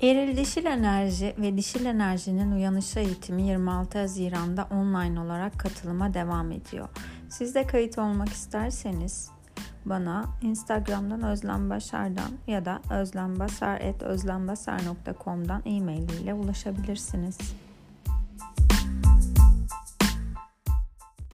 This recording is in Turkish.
Eril Dişil Enerji ve Dişil Enerjinin Uyanışı eğitimi 26 Haziran'da online olarak katılıma devam ediyor. Siz de kayıt olmak isterseniz bana Instagram'dan Özlem Başar'dan ya da özlembasar.özlembasar.com'dan e-mail ile ulaşabilirsiniz.